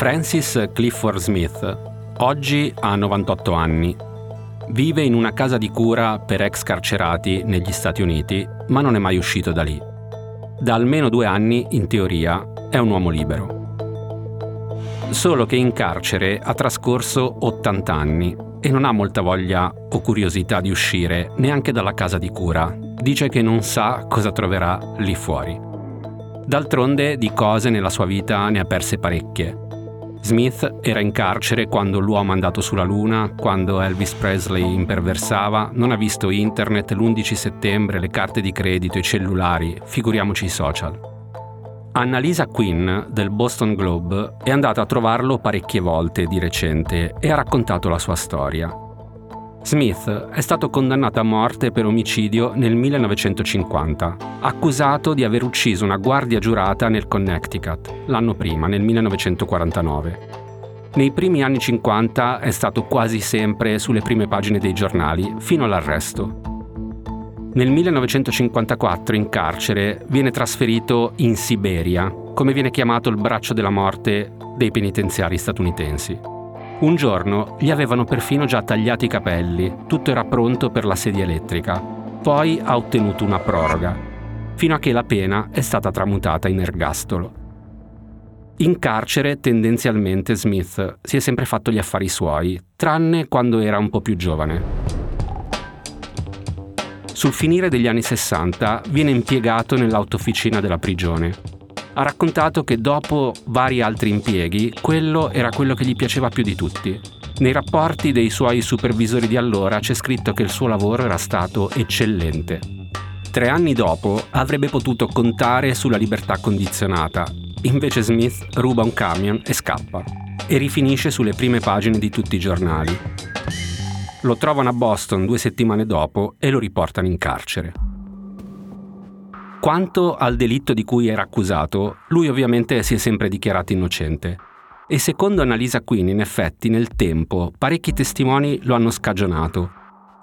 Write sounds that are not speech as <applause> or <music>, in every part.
Francis Clifford Smith oggi ha 98 anni. Vive in una casa di cura per ex carcerati negli Stati Uniti, ma non è mai uscito da lì. Da almeno due anni, in teoria, è un uomo libero. Solo che in carcere ha trascorso 80 anni e non ha molta voglia o curiosità di uscire neanche dalla casa di cura. Dice che non sa cosa troverà lì fuori. D'altronde di cose nella sua vita ne ha perse parecchie Smith era in carcere quando l'uomo è andato sulla Luna, quando Elvis Presley imperversava, non ha visto internet l'11 settembre, le carte di credito, i cellulari, figuriamoci i social. Annalisa Quinn del Boston Globe è andata a trovarlo parecchie volte di recente e ha raccontato la sua storia. Smith è stato condannato a morte per omicidio nel 1950, accusato di aver ucciso una guardia giurata nel Connecticut, l'anno prima, nel 1949. Nei primi anni 50 è stato quasi sempre sulle prime pagine dei giornali, fino all'arresto. Nel 1954 in carcere viene trasferito in Siberia, come viene chiamato il braccio della morte dei penitenziari statunitensi. Un giorno gli avevano perfino già tagliato i capelli, tutto era pronto per la sedia elettrica. Poi ha ottenuto una proroga, fino a che la pena è stata tramutata in ergastolo. In carcere, tendenzialmente, Smith si è sempre fatto gli affari suoi, tranne quando era un po' più giovane. Sul finire degli anni 60 viene impiegato nell'autofficina della prigione ha raccontato che dopo vari altri impieghi, quello era quello che gli piaceva più di tutti. Nei rapporti dei suoi supervisori di allora c'è scritto che il suo lavoro era stato eccellente. Tre anni dopo avrebbe potuto contare sulla libertà condizionata. Invece Smith ruba un camion e scappa. E rifinisce sulle prime pagine di tutti i giornali. Lo trovano a Boston due settimane dopo e lo riportano in carcere. Quanto al delitto di cui era accusato, lui ovviamente si è sempre dichiarato innocente. E secondo Annalisa Quinn, in effetti, nel tempo, parecchi testimoni lo hanno scagionato.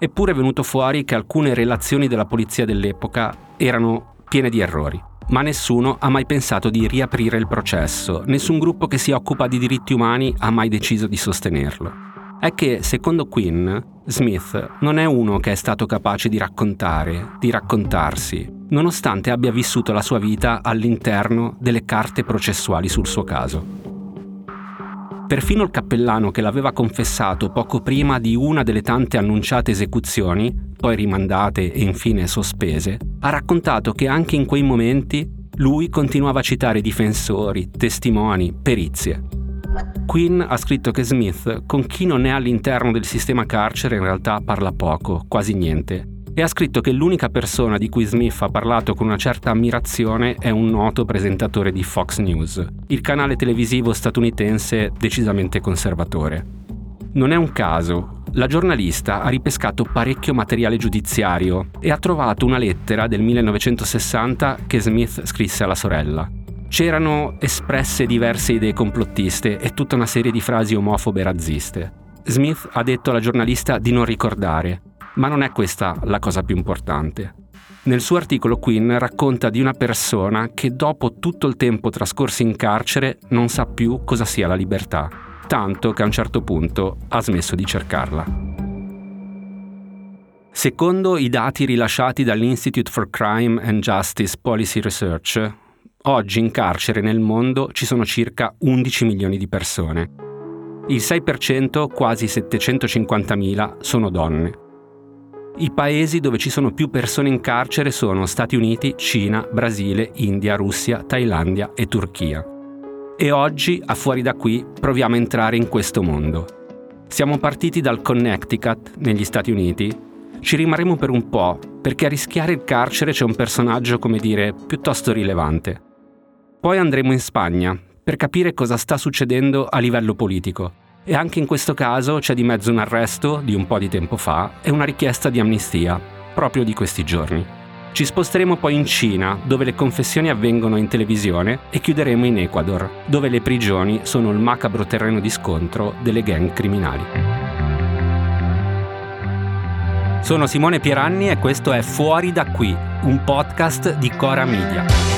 Eppure è venuto fuori che alcune relazioni della polizia dell'epoca erano piene di errori. Ma nessuno ha mai pensato di riaprire il processo, nessun gruppo che si occupa di diritti umani ha mai deciso di sostenerlo è che, secondo Quinn, Smith non è uno che è stato capace di raccontare, di raccontarsi, nonostante abbia vissuto la sua vita all'interno delle carte processuali sul suo caso. Perfino il cappellano che l'aveva confessato poco prima di una delle tante annunciate esecuzioni, poi rimandate e infine sospese, ha raccontato che anche in quei momenti lui continuava a citare difensori, testimoni, perizie. Quinn ha scritto che Smith, con chi non è all'interno del sistema carcere, in realtà parla poco, quasi niente. E ha scritto che l'unica persona di cui Smith ha parlato con una certa ammirazione è un noto presentatore di Fox News, il canale televisivo statunitense decisamente conservatore. Non è un caso, la giornalista ha ripescato parecchio materiale giudiziario e ha trovato una lettera del 1960 che Smith scrisse alla sorella. C'erano espresse diverse idee complottiste e tutta una serie di frasi omofobe e razziste. Smith ha detto alla giornalista di non ricordare, ma non è questa la cosa più importante. Nel suo articolo Quinn racconta di una persona che dopo tutto il tempo trascorso in carcere non sa più cosa sia la libertà, tanto che a un certo punto ha smesso di cercarla. Secondo i dati rilasciati dall'Institute for Crime and Justice Policy Research, Oggi in carcere nel mondo ci sono circa 11 milioni di persone. Il 6%, quasi 750.000, sono donne. I paesi dove ci sono più persone in carcere sono Stati Uniti, Cina, Brasile, India, Russia, Thailandia e Turchia. E oggi, a fuori da qui, proviamo a entrare in questo mondo. Siamo partiti dal Connecticut, negli Stati Uniti. Ci rimarremo per un po', perché a rischiare il carcere c'è un personaggio, come dire, piuttosto rilevante. Poi andremo in Spagna per capire cosa sta succedendo a livello politico. E anche in questo caso c'è di mezzo un arresto di un po' di tempo fa e una richiesta di amnistia, proprio di questi giorni. Ci sposteremo poi in Cina, dove le confessioni avvengono in televisione, e chiuderemo in Ecuador, dove le prigioni sono il macabro terreno di scontro delle gang criminali. Sono Simone Pieranni e questo è Fuori da qui, un podcast di Cora Media.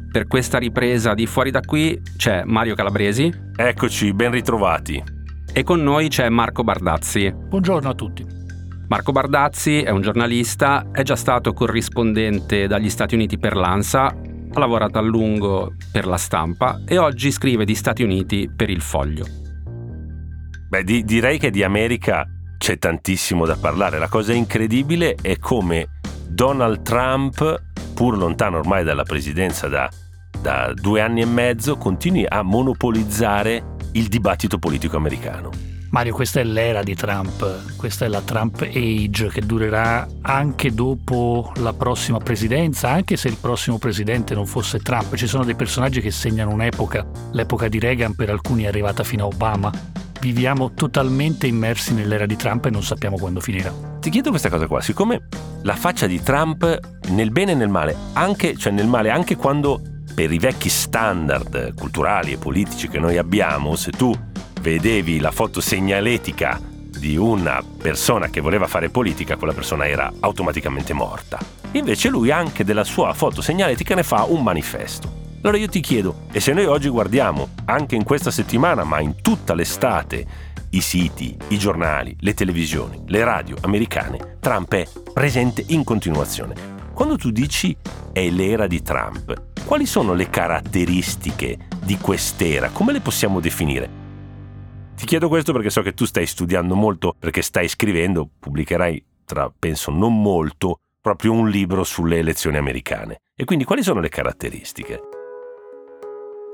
per questa ripresa di Fuori da qui c'è Mario Calabresi. Eccoci, ben ritrovati. E con noi c'è Marco Bardazzi. Buongiorno a tutti. Marco Bardazzi è un giornalista, è già stato corrispondente dagli Stati Uniti per l'ANSA, ha lavorato a lungo per la stampa e oggi scrive di Stati Uniti per il Foglio. Beh, di- direi che di America c'è tantissimo da parlare. La cosa incredibile è come Donald Trump, pur lontano ormai dalla presidenza da da due anni e mezzo continui a monopolizzare il dibattito politico americano. Mario, questa è l'era di Trump, questa è la Trump Age che durerà anche dopo la prossima presidenza, anche se il prossimo presidente non fosse Trump. Ci sono dei personaggi che segnano un'epoca, l'epoca di Reagan per alcuni è arrivata fino a Obama. Viviamo totalmente immersi nell'era di Trump e non sappiamo quando finirà. Ti chiedo questa cosa qua, siccome la faccia di Trump nel bene e nel male, anche, cioè nel male anche quando per i vecchi standard culturali e politici che noi abbiamo, se tu vedevi la foto segnaletica di una persona che voleva fare politica, quella persona era automaticamente morta. Invece lui anche della sua foto segnaletica ne fa un manifesto. Allora io ti chiedo, e se noi oggi guardiamo, anche in questa settimana, ma in tutta l'estate, i siti, i giornali, le televisioni, le radio americane, Trump è presente in continuazione. Quando tu dici è l'era di Trump, quali sono le caratteristiche di quest'era? Come le possiamo definire? Ti chiedo questo perché so che tu stai studiando molto, perché stai scrivendo, pubblicherai tra, penso, non molto, proprio un libro sulle elezioni americane. E quindi quali sono le caratteristiche?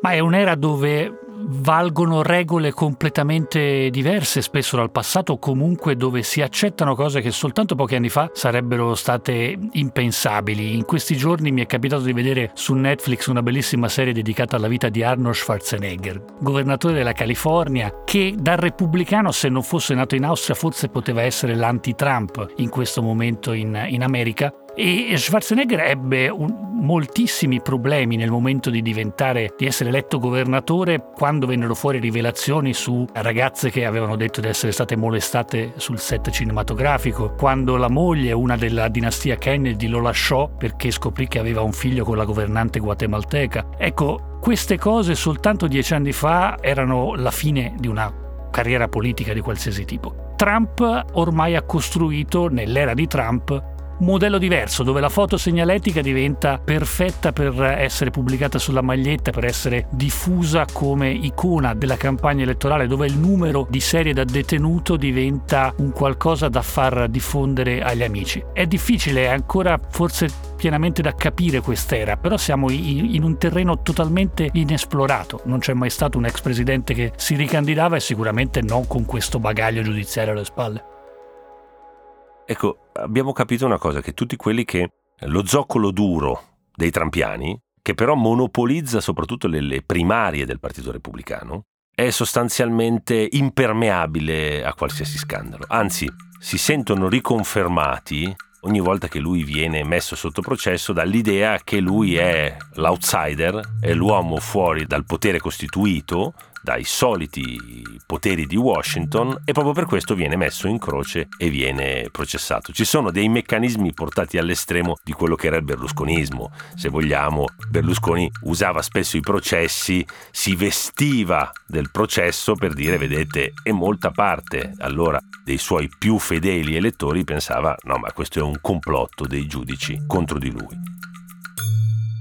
Ma è un'era dove valgono regole completamente diverse spesso dal passato comunque dove si accettano cose che soltanto pochi anni fa sarebbero state impensabili. In questi giorni mi è capitato di vedere su Netflix una bellissima serie dedicata alla vita di Arnold Schwarzenegger, governatore della California, che da repubblicano se non fosse nato in Austria forse poteva essere l'anti-Trump in questo momento in, in America e Schwarzenegger ebbe un, moltissimi problemi nel momento di diventare, di essere eletto governatore quando vennero fuori rivelazioni su ragazze che avevano detto di essere state molestate sul set cinematografico, quando la moglie, una della dinastia Kennedy, lo lasciò perché scoprì che aveva un figlio con la governante guatemalteca. Ecco, queste cose soltanto dieci anni fa erano la fine di una carriera politica di qualsiasi tipo. Trump ormai ha costruito, nell'era di Trump, modello diverso dove la foto segnaletica diventa perfetta per essere pubblicata sulla maglietta, per essere diffusa come icona della campagna elettorale, dove il numero di serie da detenuto diventa un qualcosa da far diffondere agli amici. È difficile, è ancora forse pienamente da capire quest'era, però siamo in un terreno totalmente inesplorato. Non c'è mai stato un ex presidente che si ricandidava e sicuramente non con questo bagaglio giudiziario alle spalle. Ecco, abbiamo capito una cosa, che tutti quelli che lo zoccolo duro dei trampiani, che però monopolizza soprattutto le, le primarie del Partito Repubblicano, è sostanzialmente impermeabile a qualsiasi scandalo. Anzi, si sentono riconfermati ogni volta che lui viene messo sotto processo dall'idea che lui è l'outsider, è l'uomo fuori dal potere costituito, dai soliti poteri di Washington e proprio per questo viene messo in croce e viene processato. Ci sono dei meccanismi portati all'estremo di quello che era il berlusconismo. Se vogliamo, Berlusconi usava spesso i processi, si vestiva del processo per dire, vedete, e molta parte allora dei suoi più fedeli elettori pensava, no, ma questo è un complotto dei giudici contro di lui.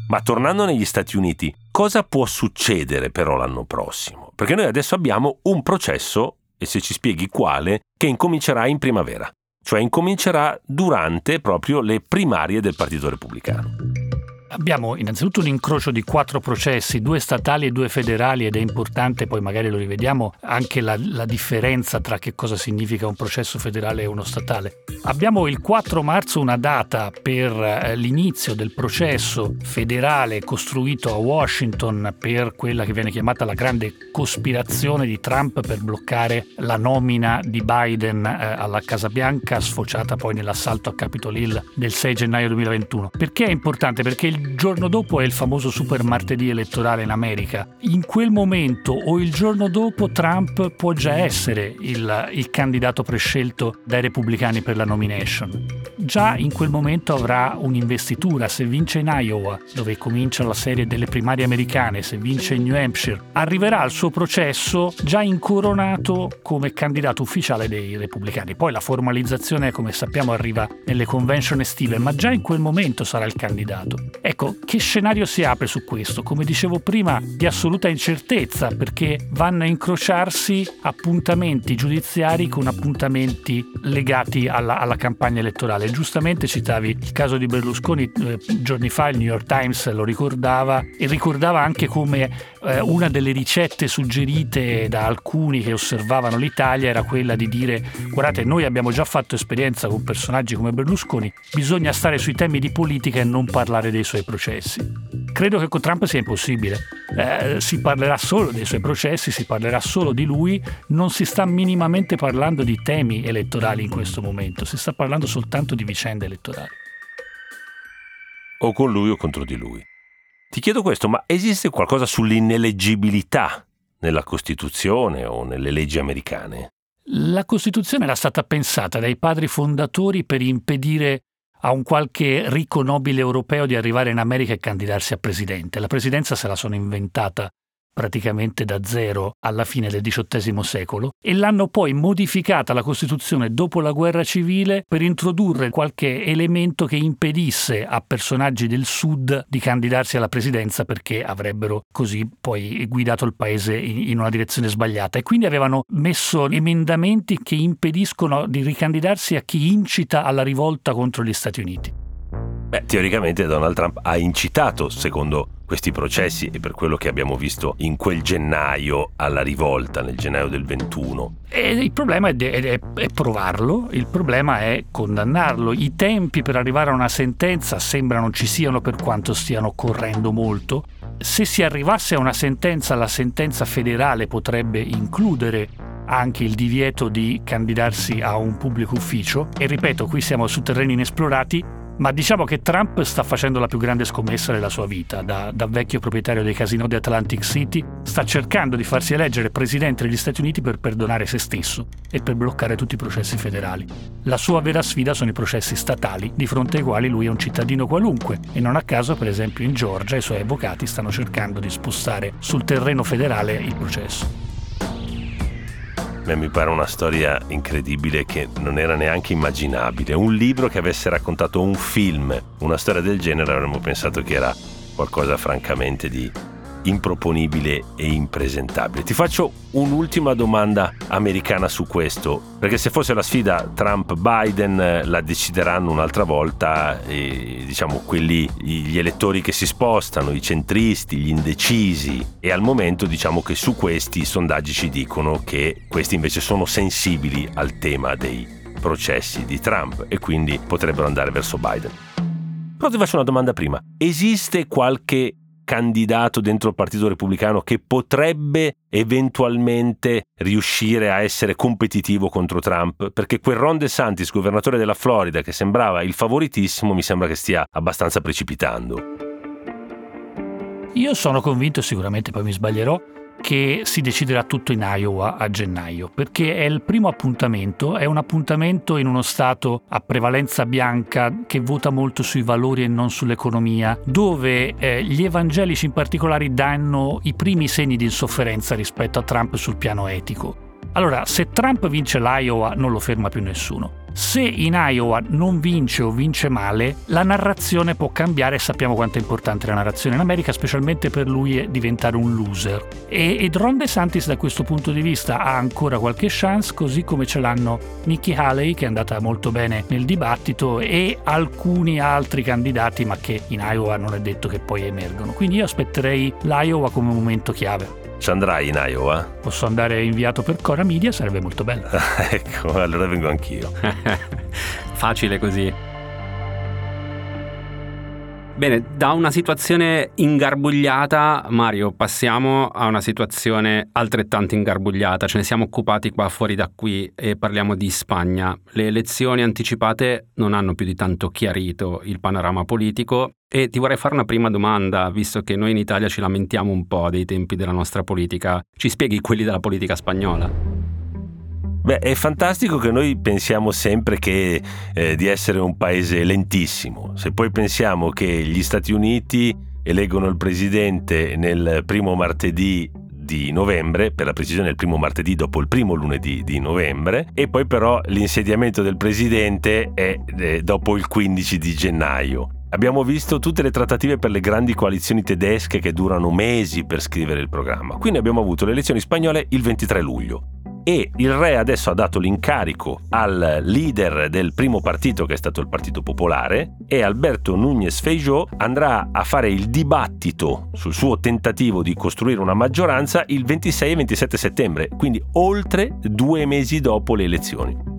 Ma tornando negli Stati Uniti, cosa può succedere però l'anno prossimo? Perché noi adesso abbiamo un processo, e se ci spieghi quale, che incomincerà in primavera, cioè incomincerà durante proprio le primarie del Partito Repubblicano. Abbiamo innanzitutto un incrocio di quattro processi, due statali e due federali ed è importante, poi magari lo rivediamo, anche la, la, differenza tra che cosa significa un processo federale e uno statale. Abbiamo il 4 marzo una data per eh, l'inizio del processo federale costruito a Washington per quella che viene chiamata la grande cospirazione di Trump per bloccare la nomina di Biden eh, alla Casa Bianca, sfociata poi nell'assalto a Capitol Hill del 6 gennaio 2021. Perché è importante? Perché il il giorno dopo è il famoso super martedì elettorale in America. In quel momento o il giorno dopo Trump può già essere il, il candidato prescelto dai repubblicani per la nomination. Già in quel momento avrà un'investitura, se vince in Iowa, dove comincia la serie delle primarie americane, se vince in New Hampshire, arriverà al suo processo già incoronato come candidato ufficiale dei repubblicani. Poi la formalizzazione, come sappiamo, arriva nelle convention estive, ma già in quel momento sarà il candidato. Ecco, che scenario si apre su questo? Come dicevo prima, di assoluta incertezza, perché vanno a incrociarsi appuntamenti giudiziari con appuntamenti legati alla, alla campagna elettorale. Giustamente citavi il caso di Berlusconi, eh, giorni fa il New York Times lo ricordava e ricordava anche come eh, una delle ricette suggerite da alcuni che osservavano l'Italia era quella di dire guardate noi abbiamo già fatto esperienza con personaggi come Berlusconi, bisogna stare sui temi di politica e non parlare dei suoi processi. Credo che con Trump sia impossibile, eh, si parlerà solo dei suoi processi, si parlerà solo di lui, non si sta minimamente parlando di temi elettorali in questo momento, si sta parlando soltanto di vicende elettorali. O con lui o contro di lui. Ti chiedo questo, ma esiste qualcosa sull'ineleggibilità nella Costituzione o nelle leggi americane? La Costituzione era stata pensata dai padri fondatori per impedire a un qualche ricco nobile europeo di arrivare in America e candidarsi a presidente. La presidenza se la sono inventata praticamente da zero alla fine del XVIII secolo e l'hanno poi modificata la Costituzione dopo la guerra civile per introdurre qualche elemento che impedisse a personaggi del Sud di candidarsi alla presidenza perché avrebbero così poi guidato il paese in una direzione sbagliata e quindi avevano messo emendamenti che impediscono di ricandidarsi a chi incita alla rivolta contro gli Stati Uniti. Beh, teoricamente Donald Trump ha incitato, secondo questi processi e per quello che abbiamo visto in quel gennaio alla rivolta, nel gennaio del 21. E il problema è, de- è, è, provarlo, il problema è condannarlo. I tempi per arrivare a una sentenza sembrano ci siano per quanto stiano correndo molto. Se si arrivasse a una sentenza, la sentenza federale potrebbe includere anche il divieto di candidarsi a un pubblico ufficio e ripeto, qui siamo su terreni inesplorati, ma diciamo che Trump sta facendo la più grande scommessa della sua vita. Da, da, vecchio proprietario dei casino di Atlantic City, sta cercando di farsi eleggere presidente degli Stati Uniti per perdonare se stesso e per bloccare tutti i processi federali. La sua vera sfida sono i processi statali, di fronte ai quali lui è un cittadino qualunque. E non a caso, per esempio, in Georgia i suoi avvocati stanno cercando di spostare sul terreno federale il processo. Beh, mi pare una storia incredibile che non era neanche immaginabile. Un libro che avesse raccontato un film, una storia del genere, avremmo pensato che era qualcosa francamente di improponibile e impresentabile. Ti faccio un'ultima domanda americana su questo, perché se fosse la sfida Trump-Biden eh, la decideranno un'altra volta e, diciamo quelli, gli elettori che si spostano, i centristi, gli indecisi e al momento diciamo che su questi i sondaggi ci dicono che questi invece sono sensibili al tema dei processi di Trump e quindi potrebbero andare verso Biden. Però ti faccio una domanda prima. Esiste qualche candidato dentro il Partito Repubblicano che potrebbe eventualmente riuscire a essere competitivo contro Trump? Perché quel Ron DeSantis, governatore della Florida, che sembrava il favoritissimo, mi sembra che stia abbastanza precipitando. Io sono convinto, sicuramente poi mi sbaglierò, che si deciderà tutto in Iowa a gennaio, perché è il primo appuntamento, è un appuntamento in uno Stato a prevalenza bianca che vota molto sui valori e non sull'economia, dove eh, gli evangelici in particolare danno i primi segni di insofferenza rispetto a Trump sul piano etico. Allora, se Trump vince l'Iowa non lo ferma più nessuno. Se in Iowa non vince o vince male, la narrazione può cambiare e sappiamo quanto è importante la narrazione in America, specialmente per lui diventare un loser. E, e Ron DeSantis da questo punto di vista ha ancora qualche chance, così come ce l'hanno Nikki Haley, che è andata molto bene nel dibattito, e alcuni altri candidati, ma che in Iowa non è detto che poi emergono. Quindi io aspetterei l'Iowa come momento chiave. Ci andrai in Iowa? Posso andare inviato per Cora Media, sarebbe molto bello. <laughs> ecco, allora vengo anch'io. <laughs> Facile così. Bene, da una situazione ingarbugliata, Mario, passiamo a una situazione altrettanto ingarbugliata. Ce ne siamo occupati qua fuori da qui e parliamo di Spagna. Le elezioni anticipate non hanno più di tanto chiarito il panorama politico e ti vorrei fare una prima domanda, visto che noi in Italia ci lamentiamo un po' dei tempi della nostra politica. Ci spieghi quelli della politica spagnola? Beh, è fantastico che noi pensiamo sempre che, eh, di essere un paese lentissimo. Se poi pensiamo che gli Stati Uniti eleggono il presidente nel primo martedì di novembre, per la precisione il primo martedì dopo il primo lunedì di novembre, e poi però l'insediamento del presidente è eh, dopo il 15 di gennaio. Abbiamo visto tutte le trattative per le grandi coalizioni tedesche che durano mesi per scrivere il programma. Quindi abbiamo avuto le elezioni spagnole il 23 luglio e il re adesso ha dato l'incarico al leader del primo partito che è stato il Partito Popolare e Alberto Núñez Feijó andrà a fare il dibattito sul suo tentativo di costruire una maggioranza il 26 e 27 settembre, quindi oltre due mesi dopo le elezioni.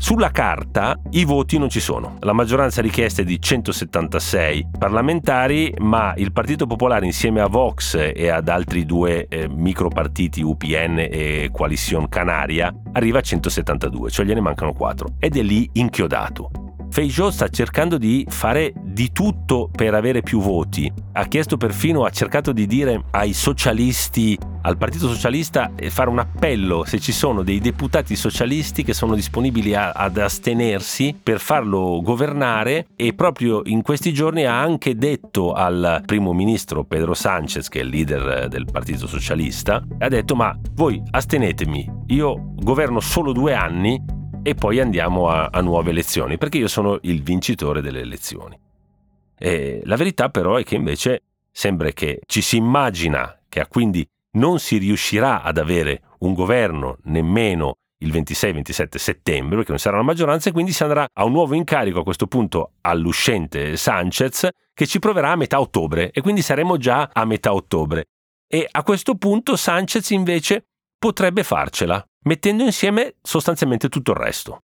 Sulla carta i voti non ci sono. La maggioranza richiesta è di 176 parlamentari, ma il Partito Popolare insieme a Vox e ad altri due eh, micropartiti UPN e Coalition Canaria arriva a 172, cioè gliene mancano 4 ed è lì inchiodato. Feijó sta cercando di fare di tutto per avere più voti. Ha chiesto perfino, ha cercato di dire ai socialisti, al Partito Socialista, fare un appello se ci sono dei deputati socialisti che sono disponibili a, ad astenersi per farlo governare e proprio in questi giorni ha anche detto al primo ministro Pedro Sánchez, che è il leader del Partito Socialista, ha detto ma voi astenetemi, io governo solo due anni e poi andiamo a, a nuove elezioni, perché io sono il vincitore delle elezioni. E la verità però è che invece sembra che ci si immagina che quindi non si riuscirà ad avere un governo nemmeno il 26-27 settembre, perché non sarà una maggioranza, e quindi si andrà a un nuovo incarico a questo punto all'uscente Sanchez, che ci proverà a metà ottobre, e quindi saremo già a metà ottobre. E a questo punto Sanchez invece potrebbe farcela, mettendo insieme sostanzialmente tutto il resto.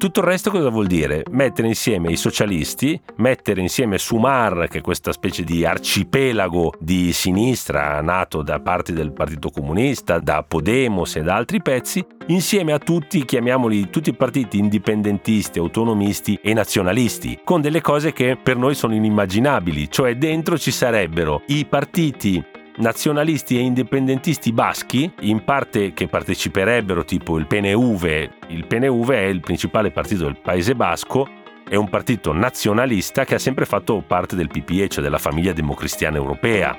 Tutto il resto cosa vuol dire? Mettere insieme i socialisti, mettere insieme Sumar, che è questa specie di arcipelago di sinistra nato da parti del Partito Comunista, da Podemos e da altri pezzi, insieme a tutti, chiamiamoli tutti i partiti indipendentisti, autonomisti e nazionalisti, con delle cose che per noi sono inimmaginabili, cioè dentro ci sarebbero i partiti nazionalisti e indipendentisti baschi, in parte che parteciperebbero tipo il PNV, il PNV è il principale partito del Paese Basco, è un partito nazionalista che ha sempre fatto parte del PPE, cioè della famiglia democristiana europea.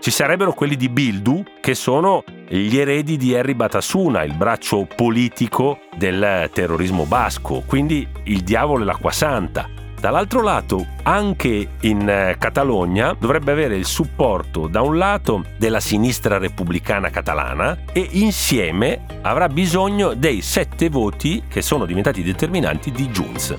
Ci sarebbero quelli di Bildu, che sono gli eredi di Harry Batasuna, il braccio politico del terrorismo basco, quindi il diavolo e l'acqua santa. Dall'altro lato, anche in eh, Catalogna dovrebbe avere il supporto da un lato della sinistra repubblicana catalana e insieme avrà bisogno dei sette voti che sono diventati determinanti di Junts.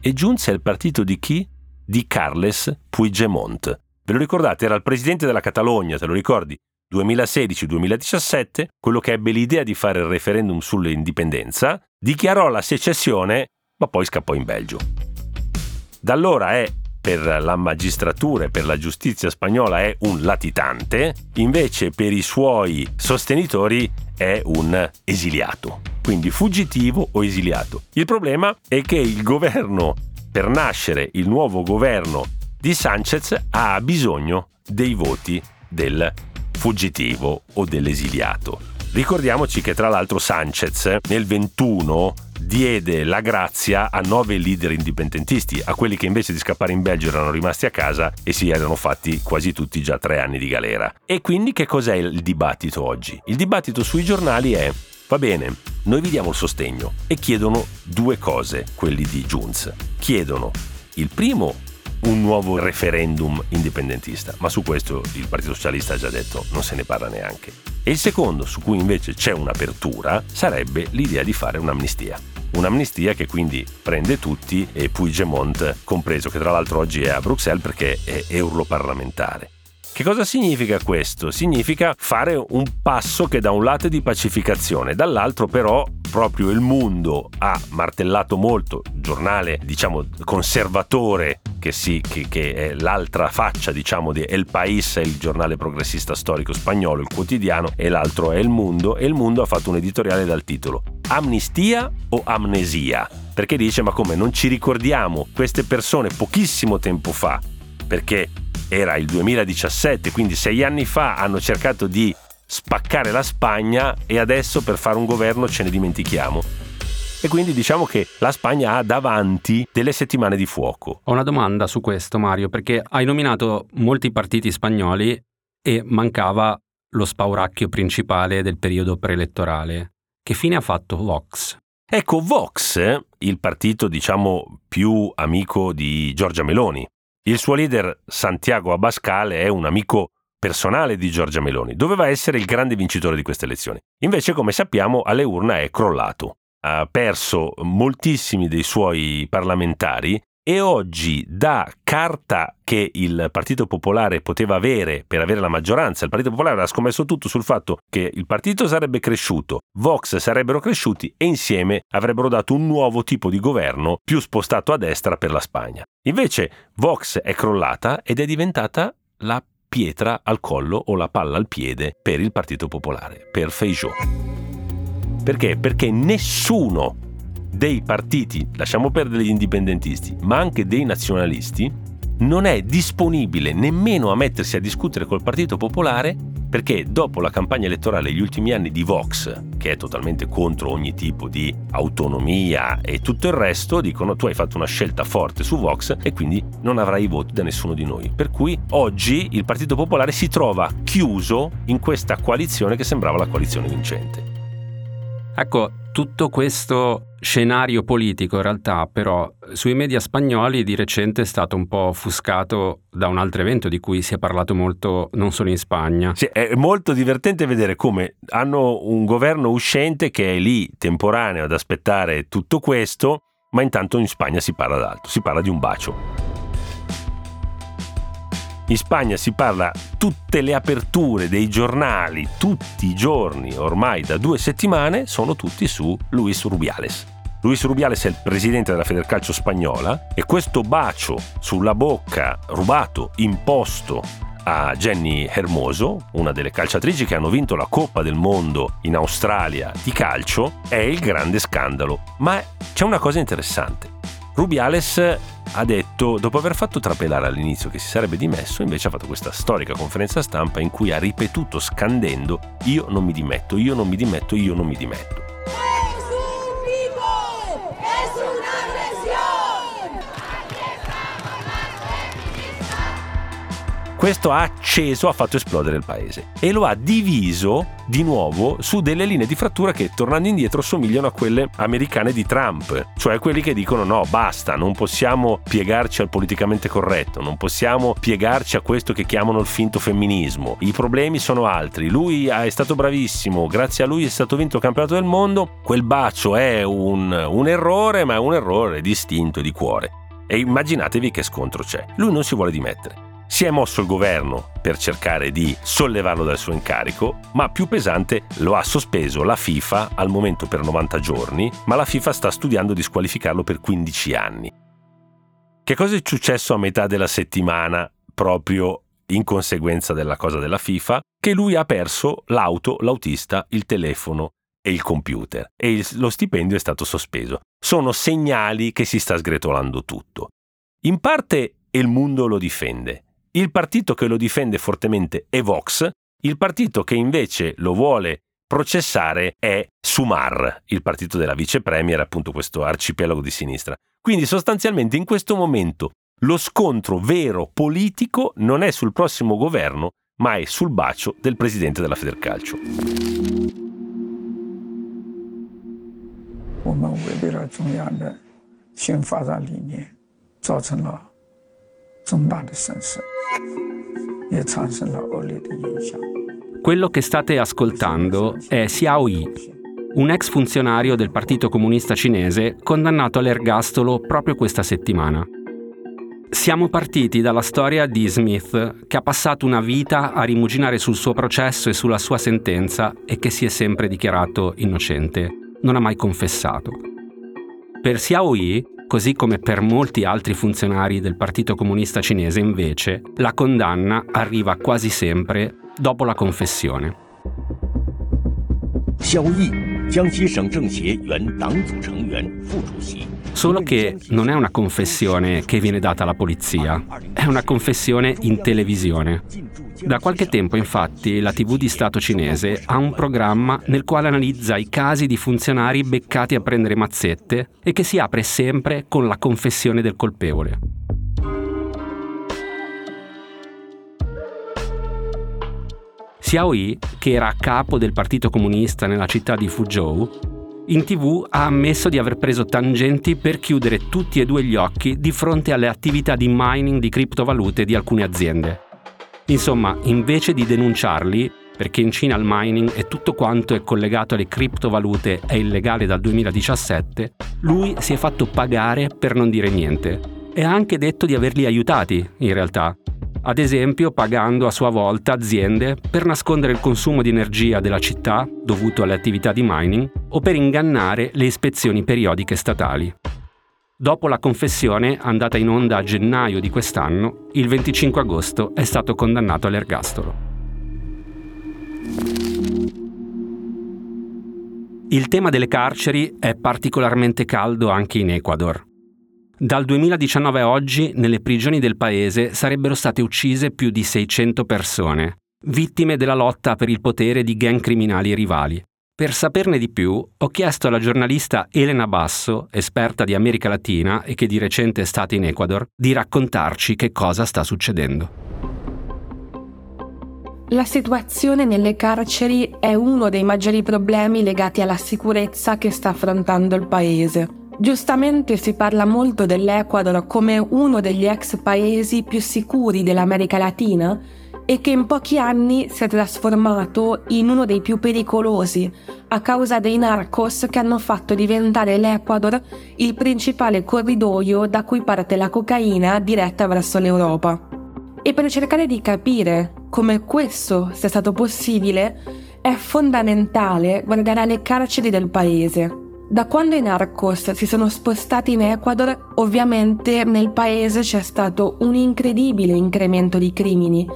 E Junts è il partito di chi? Di Carles Puigdemont. Ve lo ricordate? Era il presidente della Catalogna, te lo ricordi? 2016-2017, quello che ebbe l'idea di fare il referendum sull'indipendenza, dichiarò la secessione ma poi scappò in Belgio. Da allora è per la magistratura e per la giustizia spagnola è un latitante, invece per i suoi sostenitori è un esiliato, quindi fuggitivo o esiliato. Il problema è che il governo, per nascere il nuovo governo di Sanchez, ha bisogno dei voti del fuggitivo o dell'esiliato. Ricordiamoci che tra l'altro Sanchez nel 21 diede la grazia a nove leader indipendentisti, a quelli che invece di scappare in Belgio erano rimasti a casa e si erano fatti quasi tutti già tre anni di galera. E quindi che cos'è il dibattito oggi? Il dibattito sui giornali è Va bene, noi vi diamo il sostegno e chiedono due cose, quelli di Junz. Chiedono il primo un nuovo referendum indipendentista, ma su questo il Partito Socialista ha già detto non se ne parla neanche. E il secondo, su cui invece c'è un'apertura, sarebbe l'idea di fare un'amnistia. Un'amnistia che quindi prende tutti e Puigdemont compreso, che tra l'altro oggi è a Bruxelles perché è europarlamentare. Che cosa significa questo? Significa fare un passo che da un lato è di pacificazione, dall'altro però proprio il mondo ha martellato molto, giornale diciamo conservatore che, sì, che, che è l'altra faccia diciamo di El País, il giornale progressista storico spagnolo, il quotidiano, e l'altro è Il Mundo, e Il Mundo ha fatto un editoriale dal titolo Amnistia o amnesia? Perché dice ma come non ci ricordiamo queste persone pochissimo tempo fa, perché era il 2017, quindi sei anni fa hanno cercato di spaccare la Spagna e adesso per fare un governo ce ne dimentichiamo. E quindi diciamo che la Spagna ha davanti delle settimane di fuoco. Ho una domanda su questo Mario, perché hai nominato molti partiti spagnoli e mancava lo spauracchio principale del periodo preelettorale. Che fine ha fatto Vox? Ecco, Vox, il partito diciamo più amico di Giorgia Meloni, il suo leader Santiago Abascal è un amico personale di Giorgia Meloni, doveva essere il grande vincitore di queste elezioni. Invece, come sappiamo, alle urne è crollato. Ha perso moltissimi dei suoi parlamentari e oggi da carta che il Partito Popolare poteva avere per avere la maggioranza, il Partito Popolare ha scommesso tutto sul fatto che il partito sarebbe cresciuto, Vox sarebbero cresciuti e insieme avrebbero dato un nuovo tipo di governo più spostato a destra per la Spagna. Invece Vox è crollata ed è diventata la pietra al collo o la palla al piede per il Partito Popolare, per Feijó. Perché? Perché nessuno dei partiti, lasciamo perdere gli indipendentisti, ma anche dei nazionalisti, non è disponibile nemmeno a mettersi a discutere col Partito Popolare perché dopo la campagna elettorale degli ultimi anni di Vox, che è totalmente contro ogni tipo di autonomia e tutto il resto, dicono tu hai fatto una scelta forte su Vox e quindi non avrai i voti da nessuno di noi. Per cui oggi il Partito Popolare si trova chiuso in questa coalizione che sembrava la coalizione vincente. Ecco, tutto questo scenario politico in realtà però sui media spagnoli di recente è stato un po' offuscato da un altro evento di cui si è parlato molto non solo in Spagna. Sì, è molto divertente vedere come hanno un governo uscente che è lì temporaneo ad aspettare tutto questo, ma intanto in Spagna si parla d'altro, si parla di un bacio. In Spagna si parla tutte le aperture dei giornali, tutti i giorni, ormai da due settimane, sono tutti su Luis Rubiales. Luis Rubiales è il presidente della Federcalcio spagnola e questo bacio sulla bocca rubato, imposto a Jenny Hermoso, una delle calciatrici che hanno vinto la Coppa del Mondo in Australia di calcio, è il grande scandalo. Ma c'è una cosa interessante. Rubiales ha detto, dopo aver fatto trapelare all'inizio che si sarebbe dimesso, invece ha fatto questa storica conferenza stampa in cui ha ripetuto scandendo io non mi dimetto, io non mi dimetto, io non mi dimetto. Questo ha acceso, ha fatto esplodere il paese e lo ha diviso di nuovo su delle linee di frattura che tornando indietro somigliano a quelle americane di Trump, cioè quelli che dicono no, basta, non possiamo piegarci al politicamente corretto, non possiamo piegarci a questo che chiamano il finto femminismo, i problemi sono altri, lui è stato bravissimo, grazie a lui è stato vinto il campionato del mondo, quel bacio è un, un errore, ma è un errore distinto di cuore. E immaginatevi che scontro c'è. Lui non si vuole dimettere. Si è mosso il governo per cercare di sollevarlo dal suo incarico, ma più pesante lo ha sospeso la FIFA al momento per 90 giorni, ma la FIFA sta studiando di squalificarlo per 15 anni. Che cosa è successo a metà della settimana proprio in conseguenza della cosa della FIFA? Che lui ha perso l'auto, l'autista, il telefono e il computer e il, lo stipendio è stato sospeso. Sono segnali che si sta sgretolando tutto. In parte il mondo lo difende, il partito che lo difende fortemente è Vox, il partito che invece lo vuole processare è Sumar, il partito della vice premier, appunto questo arcipelago di sinistra. Quindi sostanzialmente in questo momento lo scontro vero politico non è sul prossimo governo, ma è sul bacio del presidente della Federcalcio. 我重大的损失，也产生了恶劣的影响。Quello che state ascoltando è Xiao Yi, un ex funzionario del Partito Comunista Cinese condannato all'ergastolo proprio questa settimana. Siamo partiti dalla storia di Smith, che ha passato una vita a rimuginare sul suo processo e sulla sua sentenza e che si è sempre dichiarato innocente. Non ha mai confessato. Per Xiao Yi, così come per molti altri funzionari del Partito Comunista Cinese invece, la condanna arriva quasi sempre dopo la confessione. Solo che non è una confessione che viene data alla polizia, è una confessione in televisione. Da qualche tempo infatti la TV di Stato cinese ha un programma nel quale analizza i casi di funzionari beccati a prendere mazzette e che si apre sempre con la confessione del colpevole. Xiao Yi, che era capo del Partito Comunista nella città di Fuzhou, in tv ha ammesso di aver preso tangenti per chiudere tutti e due gli occhi di fronte alle attività di mining di criptovalute di alcune aziende. Insomma, invece di denunciarli, perché in Cina il mining e tutto quanto è collegato alle criptovalute è illegale dal 2017, lui si è fatto pagare per non dire niente. E ha anche detto di averli aiutati, in realtà, ad esempio pagando a sua volta aziende per nascondere il consumo di energia della città dovuto alle attività di mining o per ingannare le ispezioni periodiche statali. Dopo la confessione, andata in onda a gennaio di quest'anno, il 25 agosto è stato condannato all'ergastolo. Il tema delle carceri è particolarmente caldo anche in Ecuador. Dal 2019 a oggi, nelle prigioni del paese sarebbero state uccise più di 600 persone, vittime della lotta per il potere di gang criminali rivali. Per saperne di più, ho chiesto alla giornalista Elena Basso, esperta di America Latina e che di recente è stata in Ecuador, di raccontarci che cosa sta succedendo. La situazione nelle carceri è uno dei maggiori problemi legati alla sicurezza che sta affrontando il paese. Giustamente si parla molto dell'Ecuador come uno degli ex paesi più sicuri dell'America Latina e che in pochi anni si è trasformato in uno dei più pericolosi a causa dei narcos che hanno fatto diventare l'Ecuador il principale corridoio da cui parte la cocaina diretta verso l'Europa. E per cercare di capire come questo sia stato possibile è fondamentale guardare alle carceri del paese da quando i narcos si sono spostati in Ecuador, ovviamente nel paese c'è stato un incredibile incremento di crimini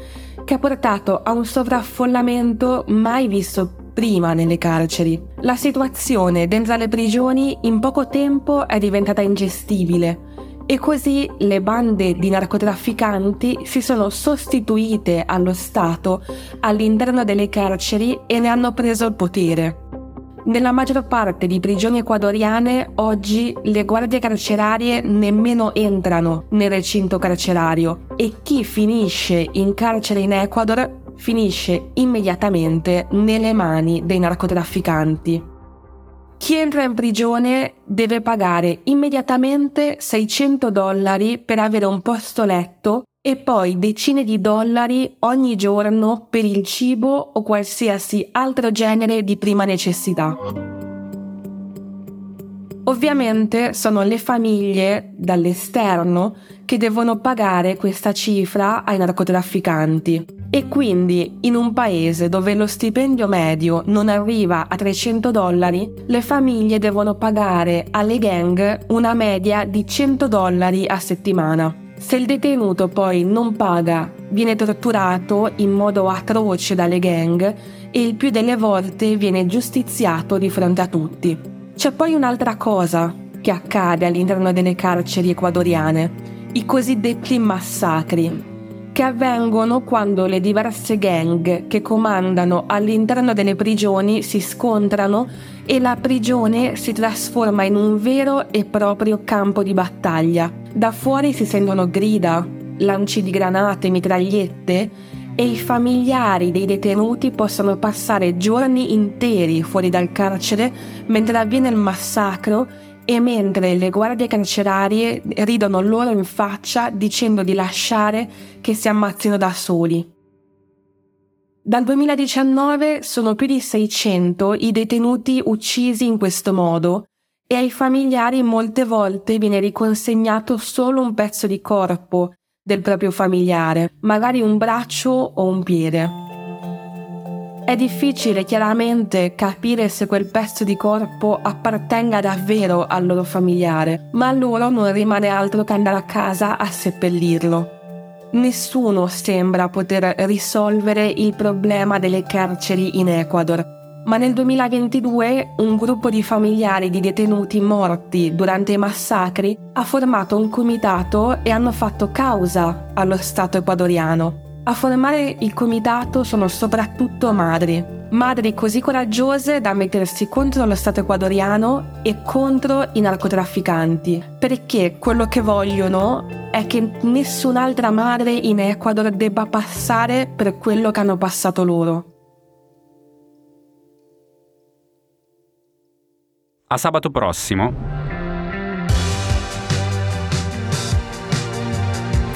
che ha portato a un sovraffollamento mai visto prima nelle carceri. La situazione dentro le prigioni in poco tempo è diventata ingestibile e così le bande di narcotrafficanti si sono sostituite allo Stato all'interno delle carceri e ne hanno preso il potere. Nella maggior parte di prigioni ecuadoriane oggi le guardie carcerarie nemmeno entrano nel recinto carcerario e chi finisce in carcere in Ecuador finisce immediatamente nelle mani dei narcotrafficanti. Chi entra in prigione deve pagare immediatamente 600 dollari per avere un posto letto e poi decine di dollari ogni giorno per il cibo o qualsiasi altro genere di prima necessità. Ovviamente sono le famiglie dall'esterno che devono pagare questa cifra ai narcotrafficanti e quindi in un paese dove lo stipendio medio non arriva a 300 dollari, le famiglie devono pagare alle gang una media di 100 dollari a settimana. Se il detenuto poi non paga, viene torturato in modo atroce dalle gang e il più delle volte viene giustiziato di fronte a tutti. C'è poi un'altra cosa che accade all'interno delle carceri ecuadoriane, i cosiddetti massacri, che avvengono quando le diverse gang che comandano all'interno delle prigioni si scontrano e la prigione si trasforma in un vero e proprio campo di battaglia. Da fuori si sentono grida, lanci di granate, mitragliette e i familiari dei detenuti possono passare giorni interi fuori dal carcere mentre avviene il massacro e mentre le guardie carcerarie ridono loro in faccia dicendo di lasciare che si ammazzino da soli. Dal 2019 sono più di 600 i detenuti uccisi in questo modo e ai familiari molte volte viene riconsegnato solo un pezzo di corpo del proprio familiare, magari un braccio o un piede. È difficile chiaramente capire se quel pezzo di corpo appartenga davvero al loro familiare, ma a loro non rimane altro che andare a casa a seppellirlo. Nessuno sembra poter risolvere il problema delle carceri in Ecuador, ma nel 2022 un gruppo di familiari di detenuti morti durante i massacri ha formato un comitato e hanno fatto causa allo Stato ecuadoriano. A formare il comitato sono soprattutto madri, madri così coraggiose da mettersi contro lo Stato ecuadoriano e contro i narcotrafficanti, perché quello che vogliono è che nessun'altra madre in Ecuador debba passare per quello che hanno passato loro. A sabato prossimo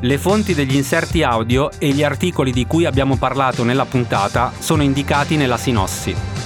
Le fonti degli inserti audio e gli articoli di cui abbiamo parlato nella puntata sono indicati nella sinossi.